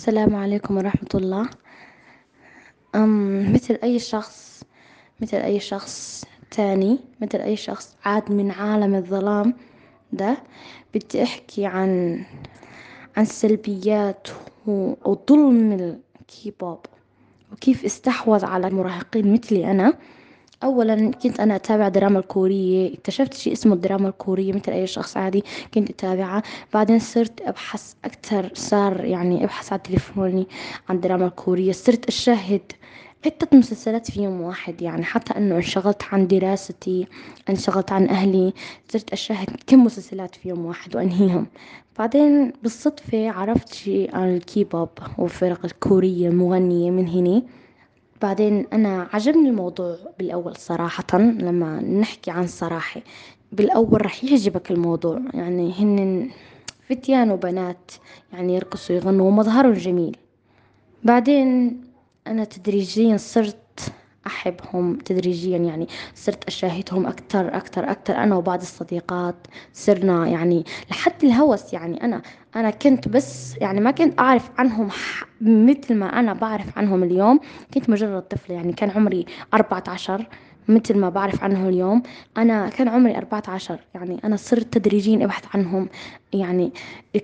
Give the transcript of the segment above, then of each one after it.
السلام عليكم ورحمة الله. أم مثل أي شخص مثل أي شخص تاني مثل أي شخص عاد من عالم الظلام ده بدي أحكي عن عن سلبيات وظلم الكيبوب. وكيف استحوذ على المراهقين مثلي أنا. أولا كنت أنا أتابع دراما الكورية اكتشفت شي اسمه الدراما الكورية مثل أي شخص عادي كنت أتابعها بعدين صرت أبحث أكتر صار يعني أبحث على تليفوني عن الدراما الكورية. صرت أشاهد عدة مسلسلات في يوم واحد يعني حتى إنه انشغلت عن دراستي انشغلت عن أهلي صرت أشاهد كم مسلسلات في يوم واحد وأنهيهم. بعدين بالصدفة عرفت شي عن الكيبوب والفرق الكورية المغنية من هني بعدين أنا عجبني الموضوع بالأول صراحة لما نحكي عن صراحة. بالأول رح يعجبك الموضوع يعني هن فتيان وبنات يعني يرقصوا يغنوا ومظهرهم جميل. بعدين أنا تدريجيا صرت أحبهم تدريجيا يعني صرت أشاهدهم أكثر أكثر أكثر أنا وبعض الصديقات. صرنا يعني لحد الهوس يعني أنا أنا كنت بس يعني ما كنت أعرف عنهم مثل ما أنا بعرف عنهم اليوم. كنت مجرد طفلة يعني كان عمري 14 متل ما بعرف عنه اليوم. أنا كان عمري أربعة عشر يعني أنا صرت تدريجيا أبحث عنهم. يعني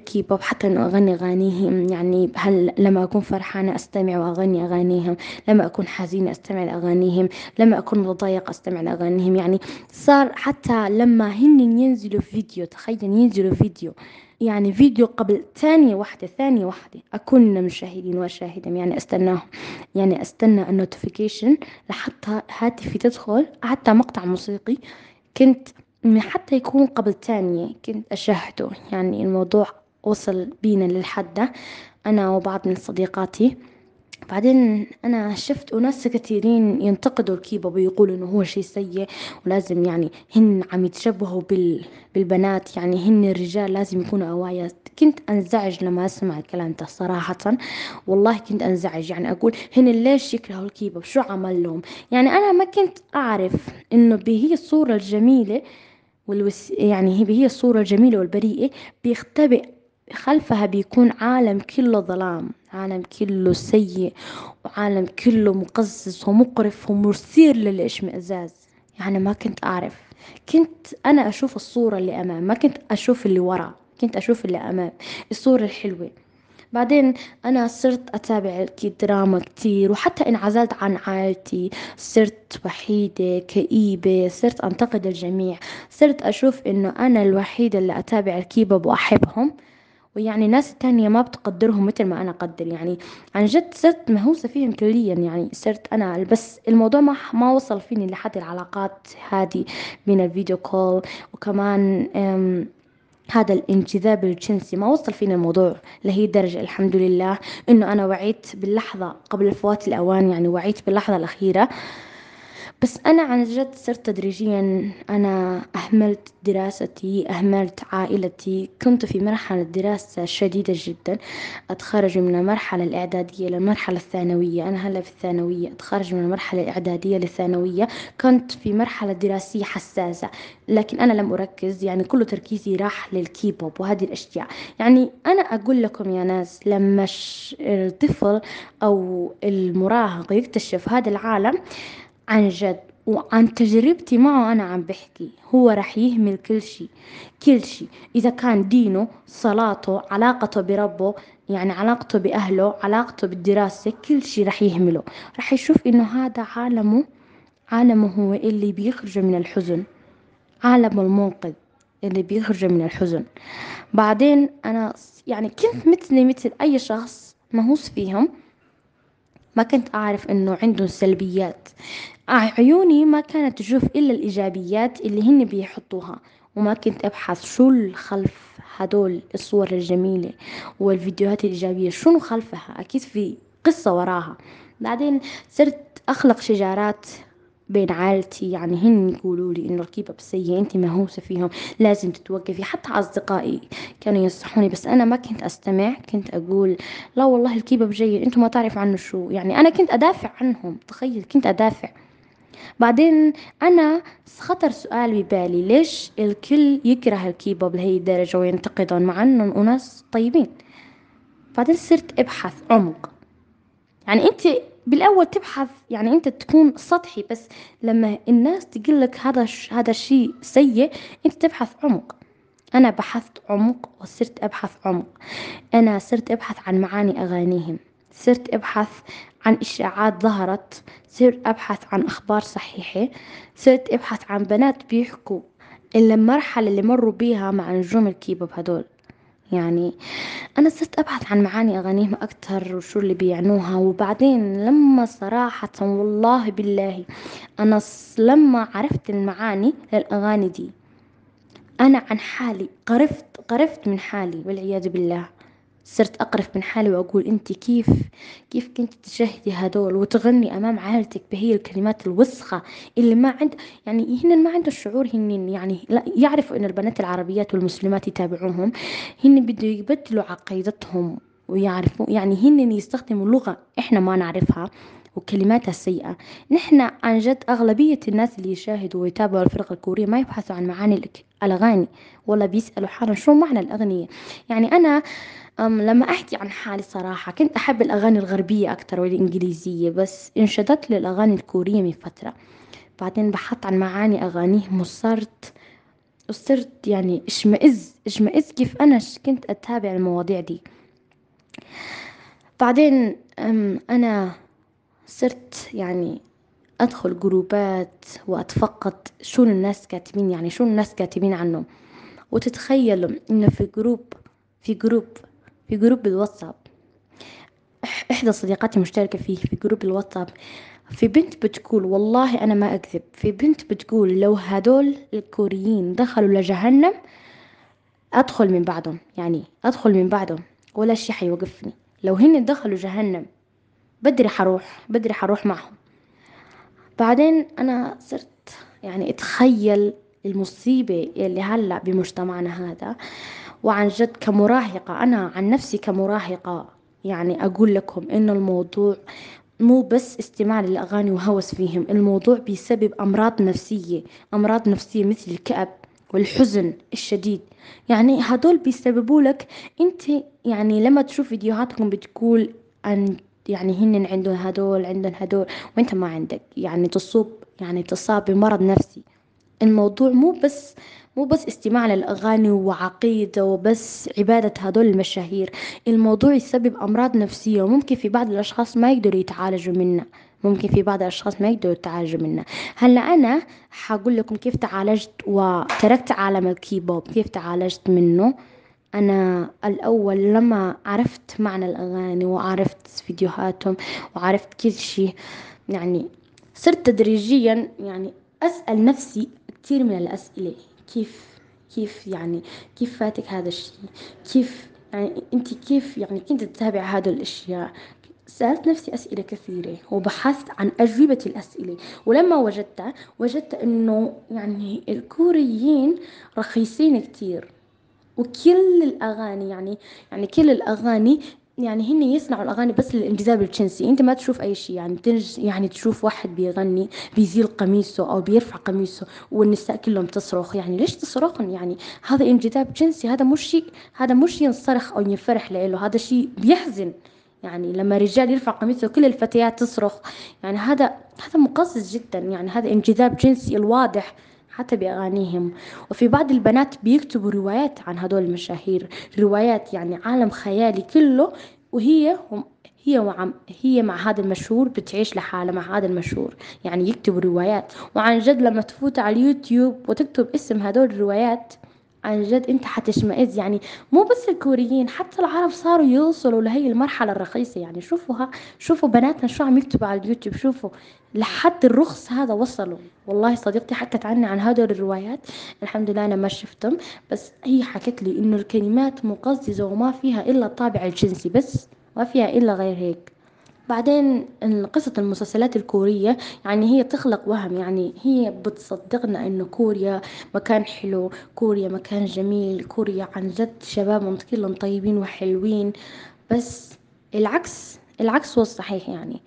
كيف حتى إنه أغني أغانيهم يعني هل لما أكون فرحانة أستمع وأغني أغانيهم لما أكون حزينة أستمع لأغانيهم لما أكون متضايقة أستمع لأغانيهم. يعني صار حتى لما هن ينزلوا فيديو تخيل ينزلوا فيديو يعني فيديو قبل ثانية واحدة ثانية واحدة. أكون من المشاهدين وشاهدة. يعني أستناهم يعني أستنى ال notification لحتى هاتفي تدخل. حتى مقطع موسيقي كنت حتى يكون قبل ثانية كنت أشاهده. يعني الموضوع وصل بينا للحد ده. أنا وبعض من صديقاتي. بعدين أنا شفت أناس كثيرين ينتقدوا الكيبوب ويقولوا إنه هو شيء سيء ولازم يعني هن عم يتشبهوا بال... بالبنات. يعني هن الرجال لازم يكونوا أقوياء. كنت أنزعج لما أسمع الكلام ده صراحة. والله كنت أنزعج. يعني أقول هن ليش يكرهوا الكيبوب؟ شو عمل لهم؟ يعني أنا ما كنت أعرف إنه بهي الصورة الجميلة والوس... يعني هي الصورة الجميلة والبريئة بيختبئ خلفها بيكون عالم كله ظلام عالم كله سيء وعالم كله مقزز ومقرف ومثير للإشمئزاز. يعني ما كنت أعرف. كنت أنا أشوف الصورة اللي أمام ما كنت أشوف اللي ورا كنت أشوف اللي أمام الصورة الحلوة. بعدين أنا صرت أتابع الدراما كتير وحتى انعزلت عن عائلتي صرت وحيدة كئيبة صرت أنتقد الجميع. صرت أشوف إنه أنا الوحيدة اللي أتابع الكيبوب وأحبهم. ويعني ناس تانية ما بتقدرهم مثل ما أنا أقدر. يعني عن جد صرت مهووسة فيهم كليا. يعني صرت أنا بس الموضوع ما ما وصل فيني لحد العلاقات هذه بين الفيديو كول وكمان هذا الانجذاب الجنسي. ما وصل فينا الموضوع لهي الدرجة الحمد لله. إنه أنا وعيت باللحظة قبل فوات الأوان يعني وعيت باللحظة الأخيرة. بس أنا عن جد صرت تدريجيا أنا أهملت دراستي أهملت عائلتي. كنت في مرحلة دراسة شديدة جدا. أتخرج من المرحلة الإعدادية للمرحلة الثانوية. أنا هلأ في الثانوية. أتخرج من المرحلة الإعدادية للثانوية. كنت في مرحلة دراسية حساسة لكن أنا لم أركز. يعني كل تركيزي راح للكيبوب وهذه الأشياء. يعني أنا أقول لكم يا ناس لما الطفل أو المراهق يكتشف هذا العالم عن جد وعن تجربتي معه أنا عم بحكي. هو رح يهمل كل شي كل شي. إذا كان دينه صلاته علاقته بربه يعني علاقته بأهله علاقته بالدراسة كل شي رح يهمله. رح يشوف إنه هذا عالمه عالمه هو اللي بيخرج من الحزن. عالمه المنقذ اللي بيخرج من الحزن. بعدين أنا يعني كنت مثلي مثل أي شخص مهووس فيهم ما كنت أعرف إنه عندهم سلبيات. عيوني ما كانت تشوف إلا الإيجابيات اللي هن بيحطوها وما كنت أبحث شو الخلف هدول الصور الجميلة والفيديوهات الإيجابية شنو خلفها؟ أكيد في قصة وراها. بعدين صرت أخلق شجارات بين عائلتي يعني هن يقولوا لي إنه الكيبوب سيء أنت مهووسة فيهم لازم تتوقفي. حتى أصدقائي كانوا ينصحوني بس أنا ما كنت أستمع كنت أقول لا والله الكيبوب جيد أنتم ما تعرف عنه شو. يعني أنا كنت أدافع عنهم تخيل كنت أدافع. بعدين أنا خطر سؤال ببالي ليش الكل يكره الكيبوب لهي الدرجة وينتقدهم مع إنهم أناس طيبين؟ بعدين صرت أبحث عمق. يعني أنت بالأول تبحث يعني أنت تكون سطحي بس لما الناس تقول لك هذا هذا الشيء سيء أنت تبحث عمق. أنا بحثت عمق وصرت أبحث عمق. أنا صرت أبحث عن معاني أغانيهم. صرت أبحث عن إشاعات ظهرت صرت أبحث عن أخبار صحيحة صرت أبحث عن بنات بيحكوا المرحلة اللي مروا بيها مع نجوم الكيبوب هدول. يعني أنا صرت أبحث عن معاني أغانيهم أكتر وشو اللي بيعنوها وبعدين لما صراحة والله بالله أنا لما عرفت المعاني للأغاني دي أنا عن حالي قرفت قرفت من حالي والعياذ بالله. صرت أقرف من حالي وأقول أنت كيف كيف كنت تشاهدي هدول وتغني أمام عائلتك بهي الكلمات الوسخة اللي ما عند يعني هن ما عنده الشعور هن يعني لا يعرفوا إن البنات العربيات والمسلمات يتابعوهم هن بده يبدلوا عقيدتهم ويعرفوا يعني هن يستخدموا لغة إحنا ما نعرفها وكلماتها السيئة نحن عن جد أغلبية الناس اللي يشاهدوا ويتابعوا الفرقة الكورية ما يبحثوا عن معاني الأغاني ولا بيسألوا حالهم شو معنى الأغنية. يعني أنا لما أحكي عن حالي صراحة كنت أحب الأغاني الغربية أكتر والإنجليزية بس انشدت للأغاني الكورية من فترة. بعدين بحثت عن معاني أغانيهم وصرت وصرت يعني اشمئز اشمئز كيف أنا كنت أتابع المواضيع دي. بعدين أنا صرت يعني أدخل جروبات وأتفقد شو الناس كاتبين يعني شو الناس كاتبين عنه. وتتخيلوا إنه في جروب في جروب في جروب الواتساب إحدى صديقاتي مشتركة فيه في جروب الواتساب في بنت بتقول والله أنا ما أكذب. في بنت بتقول لو هدول الكوريين دخلوا لجهنم أدخل من بعدهم. يعني أدخل من بعدهم. ولا شي حيوقفني. لو هن دخلوا جهنم بدري حروح. بدري حروح معهم. بعدين أنا صرت يعني أتخيل المصيبة اللي هلأ بمجتمعنا هذا. وعن جد كمراهقة أنا عن نفسي كمراهقة. يعني أقول لكم إنه الموضوع مو بس استماع للأغاني وهوس فيهم الموضوع بيسبب أمراض نفسية أمراض نفسية مثل الكأب والحزن الشديد. يعني هدول بيسببوا لك أنت يعني لما تشوف فيديوهاتكم بتقول أن يعني هن عندهم هدول عندهم هدول وأنت ما عندك. يعني تصوب يعني تصاب بمرض نفسي. الموضوع مو بس مو بس استماع للأغاني وعقيدة وبس عبادة هدول المشاهير. الموضوع يسبب أمراض نفسية. وممكن في بعض الأشخاص ما يقدروا يتعالجوا منها ممكن في بعض الأشخاص ما يقدروا يتعالجوا منها هلأ أنا حقول لكم كيف تعالجت وتركت عالم الكيبوب. كيف تعالجت منه؟ أنا الأول لما عرفت معنى الأغاني وعرفت فيديوهاتهم وعرفت كل شيء يعني صرت تدريجيا يعني أسأل نفسي كثير من الأسئلة. كيف كيف يعني كيف فاتك هذا الشيء؟ كيف يعني أنت كيف يعني كنت تتابع هذه الأشياء؟ سألت نفسي أسئلة كثيرة وبحثت عن أجوبة الأسئلة ولما وجدتها وجدت إنه يعني الكوريين رخيصين كتير وكل الأغاني يعني يعني كل الأغاني يعني هن يصنعوا الأغاني بس للانجذاب الجنسي أنت ما تشوف أي شيء يعني تنج يعني تشوف واحد بيغني بيزيل قميصه أو بيرفع قميصه والنساء كلهم تصرخ. يعني ليش تصرخن؟ يعني هذا انجذاب جنسي هذا مش شيء هذا مش ينصرخ أو ينفرح له هذا شيء بيحزن. يعني لما رجال يرفع قميصه كل الفتيات تصرخ. يعني هذا هذا مقزز جدا. يعني هذا انجذاب جنسي الواضح. حتى بأغانيهم. وفي بعض البنات بيكتبوا روايات عن هدول المشاهير. روايات يعني عالم خيالي كله وهي هي مع هي مع هذا المشهور بتعيش لحالها مع هذا المشهور. يعني يكتبوا روايات. وعن جد لما تفوت على اليوتيوب وتكتب اسم هدول الروايات عن جد أنت حتشمئز. يعني مو بس الكوريين حتى العرب صاروا يوصلوا لهي المرحلة الرخيصة. يعني شوفوا شوفوا بناتنا شو عم يكتبوا على اليوتيوب. شوفوا لحد الرخص هذا وصلوا. والله صديقتي حكت عني عن هذول الروايات. الحمد لله أنا ما شفتهم. بس هي حكت لي إنه الكلمات مقززة وما فيها إلا الطابع الجنسي بس ما فيها إلا غير هيك. بعدين قصة المسلسلات الكورية يعني هي تخلق وهم يعني هي بتصدقنا إنه كوريا مكان حلو كوريا مكان جميل كوريا عن جد شباب كلهم طيبين وحلوين. بس العكس العكس هو الصحيح يعني.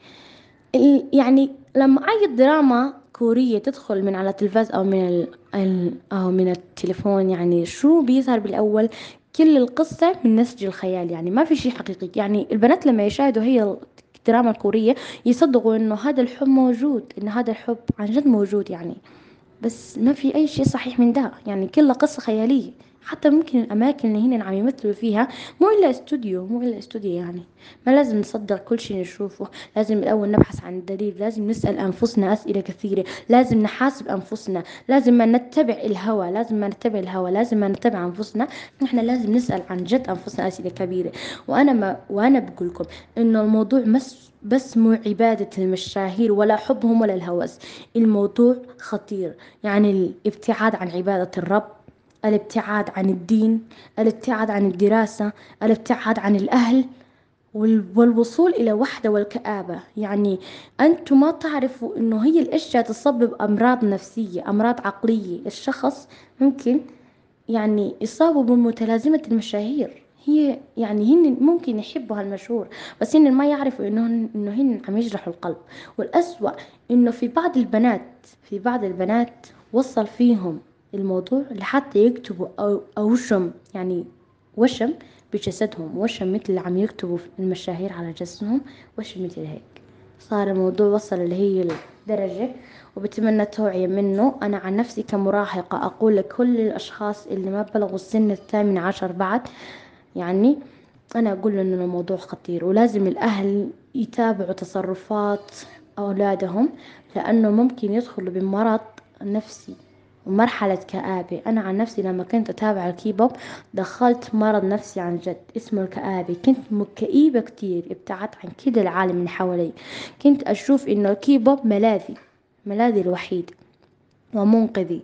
يعني لما أي دراما كورية تدخل من على التلفاز أو من ال أو من التليفون يعني شو بيظهر بالأول؟ كل القصة من نسج الخيال يعني ما في شي حقيقي. يعني البنات لما يشاهدوا هي الدراما الكورية يصدقوا إنه هذا الحب موجود إن هذا الحب عن جد موجود يعني. بس ما في أي شي صحيح من ده. يعني كلها قصة خيالية. حتى ممكن الأماكن اللي هنا عم يمثلوا فيها مو إلا استوديو مو إلا استوديو يعني. ما لازم نصدق كل شي نشوفه. لازم الأول نبحث عن الدليل لازم نسأل أنفسنا أسئلة كثيرة لازم نحاسب أنفسنا لازم ما نتبع الهوى لازم ما نتبع الهوى لازم ما نتبع أنفسنا. نحن لازم نسأل عن جد أنفسنا أسئلة كبيرة. وأنا ما وأنا بقول لكم إنه الموضوع مس بس مو عبادة المشاهير ولا حبهم ولا الهوس. الموضوع خطير. يعني الابتعاد عن عبادة الرب الابتعاد عن الدين الابتعاد عن الدراسة الابتعاد عن الأهل والوصول إلى وحدة والكآبة. يعني أنتم ما تعرفوا إنه هي الأشياء تسبب أمراض نفسية أمراض عقلية. الشخص ممكن يعني يصابوا بمتلازمة المشاهير. هي يعني هن ممكن يحبوا هالمشهور بس هن ما يعرفوا إنه إنه هن عم يجرحوا القلب. والأسوأ إنه في بعض البنات في بعض البنات وصل فيهم الموضوع لحتى يكتبوا أو أوشم يعني وشم بجسدهم وشم مثل اللي عم يكتبوا المشاهير على جسدهم وشم مثل هيك. صار الموضوع وصل اللي هي الدرجة وبتمنى التوعية منه. أنا عن نفسي كمراهقة أقول لكل الأشخاص اللي ما بلغوا السن الثامن عشر بعد يعني أنا أقول إنه الموضوع خطير. ولازم الأهل يتابعوا تصرفات أولادهم لأنه ممكن يدخلوا بمرض نفسي. ومرحلة كآبة. أنا عن نفسي لما كنت أتابع الكيبوب دخلت مرض نفسي عن جد اسمه الكآبة. كنت كئيبة كتير ابتعدت عن كل العالم من حوالي. كنت أشوف إنه الكيبوب ملاذي ملاذي الوحيد ومنقذي.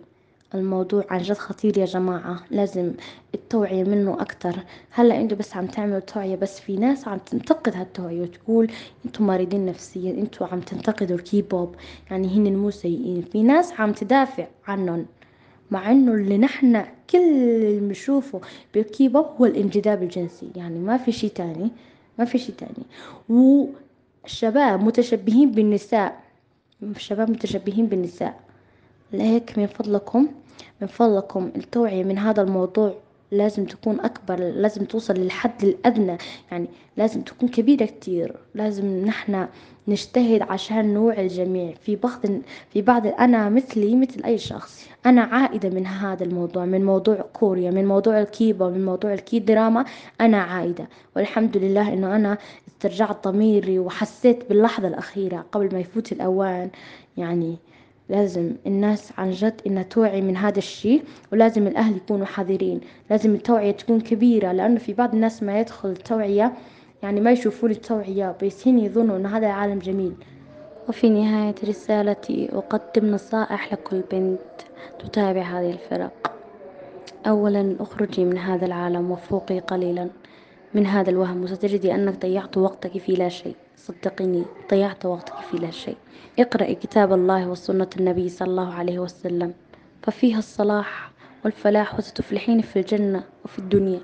الموضوع عن جد خطير يا جماعة لازم التوعية منه أكتر. هلأ أنتوا بس عم تعملوا توعية بس في ناس عم تنتقد هالتوعية وتقول أنتوا مريضين نفسيا أنتوا عم تنتقدوا الكيبوب. يعني هن مو سيئين في ناس عم تدافع عنهم. مع إنه اللي نحن كل اللي بنشوفه بالكيبوب هو الانجذاب الجنسي. يعني ما في شي تاني ما في شي تاني. والشباب متشبهين بالنساء الشباب متشبهين بالنساء. لهيك من فضلكم من فضلكم التوعية من هذا الموضوع لازم تكون أكبر لازم توصل للحد الأدنى. يعني لازم تكون كبيرة كتير. لازم نحنا نجتهد عشان نوعي الجميع. في بعض في بعض أنا مثلي مثل أي شخص. أنا عائدة من هذا الموضوع من موضوع كوريا من موضوع الكيبا من موضوع الكي دراما. أنا عائدة. والحمد لله إنه أنا استرجعت ضميري وحسيت باللحظة الأخيرة قبل ما يفوت الأوان. يعني لازم الناس عن جد إنها توعي من هذا الشيء ولازم الأهل يكونوا حذرين. لازم التوعية تكون كبيرة لأنه في بعض الناس ما يدخل التوعية يعني ما يشوفون التوعية بس هن يظنوا إن هذا العالم جميل. وفي نهاية رسالتي أقدم نصائح لكل بنت تتابع هذه الفرق. أولا اخرجي من هذا العالم وفوقي قليلا. من هذا الوهم وستجدي أنك ضيعت وقتك في لا شيء. صدقيني ضيعت وقتك في لا شيء. اقرأي كتاب الله وسنة النبي صلى الله عليه وسلم ففيها الصلاح والفلاح وستفلحين في الجنة وفي الدنيا.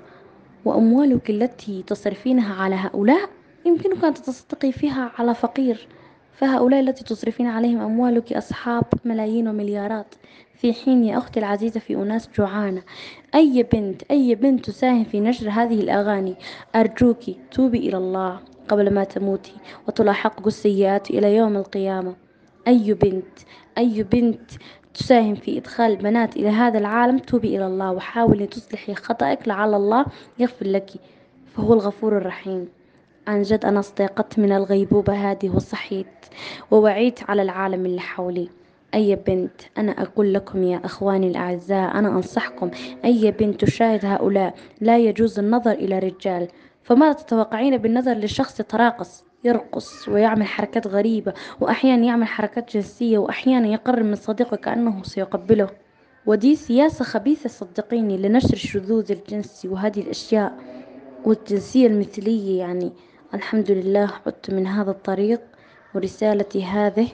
وأموالك التي تصرفينها على هؤلاء يمكنك أن تتصدقي فيها على فقير. فهؤلاء التي تصرفين عليهم أموالك أصحاب ملايين ومليارات. في حين يا أختي العزيزة في أناس جوعانة أي بنت أي بنت تساهم في نشر هذه الأغاني؟ أرجوك توبي إلى الله. قبل ما تموتي وتلاحقك السيئات إلى يوم القيامة. أي بنت أي بنت تساهم في إدخال البنات إلى هذا العالم توبي إلى الله وحاولي تصلحي خطأك لعل الله يغفر لك فهو الغفور الرحيم. عن جد أنا استيقظت من الغيبوبة هذه وصحيت ووعيت على العالم اللي حولي. أي بنت أنا أقول لكم يا أخواني الأعزاء أنا أنصحكم أي بنت تشاهد هؤلاء لا يجوز النظر إلى رجال. فماذا تتوقعين بالنظر لشخص يتراقص يرقص ويعمل حركات غريبة وأحيانا يعمل حركات جنسية وأحيانا يقرب من صديقه كأنه سيقبله؟ ودي سياسة خبيثة صدقيني لنشر الشذوذ الجنسي وهذه الأشياء والجنسية المثلية يعني. الحمد لله عدت من هذا الطريق ورسالتي هذه.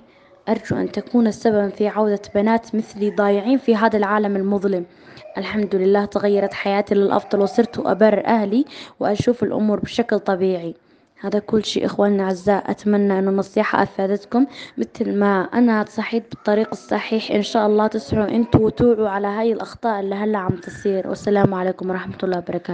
أرجو أن تكون سببا في عودة بنات مثلي ضايعين في هذا العالم المظلم. الحمد لله تغيرت حياتي للأفضل وصرت أبرر أهلي وأشوف الأمور بشكل طبيعي. هذا كل شيء إخواننا الأعزاء أتمنى أن النصيحة أفادتكم. مثل ما أنا صحيت بالطريق الصحيح إن شاء الله تسعوا أنتوا وتوعوا على هاي الأخطاء اللي هلأ عم تصير. والسلام عليكم ورحمة الله وبركاته.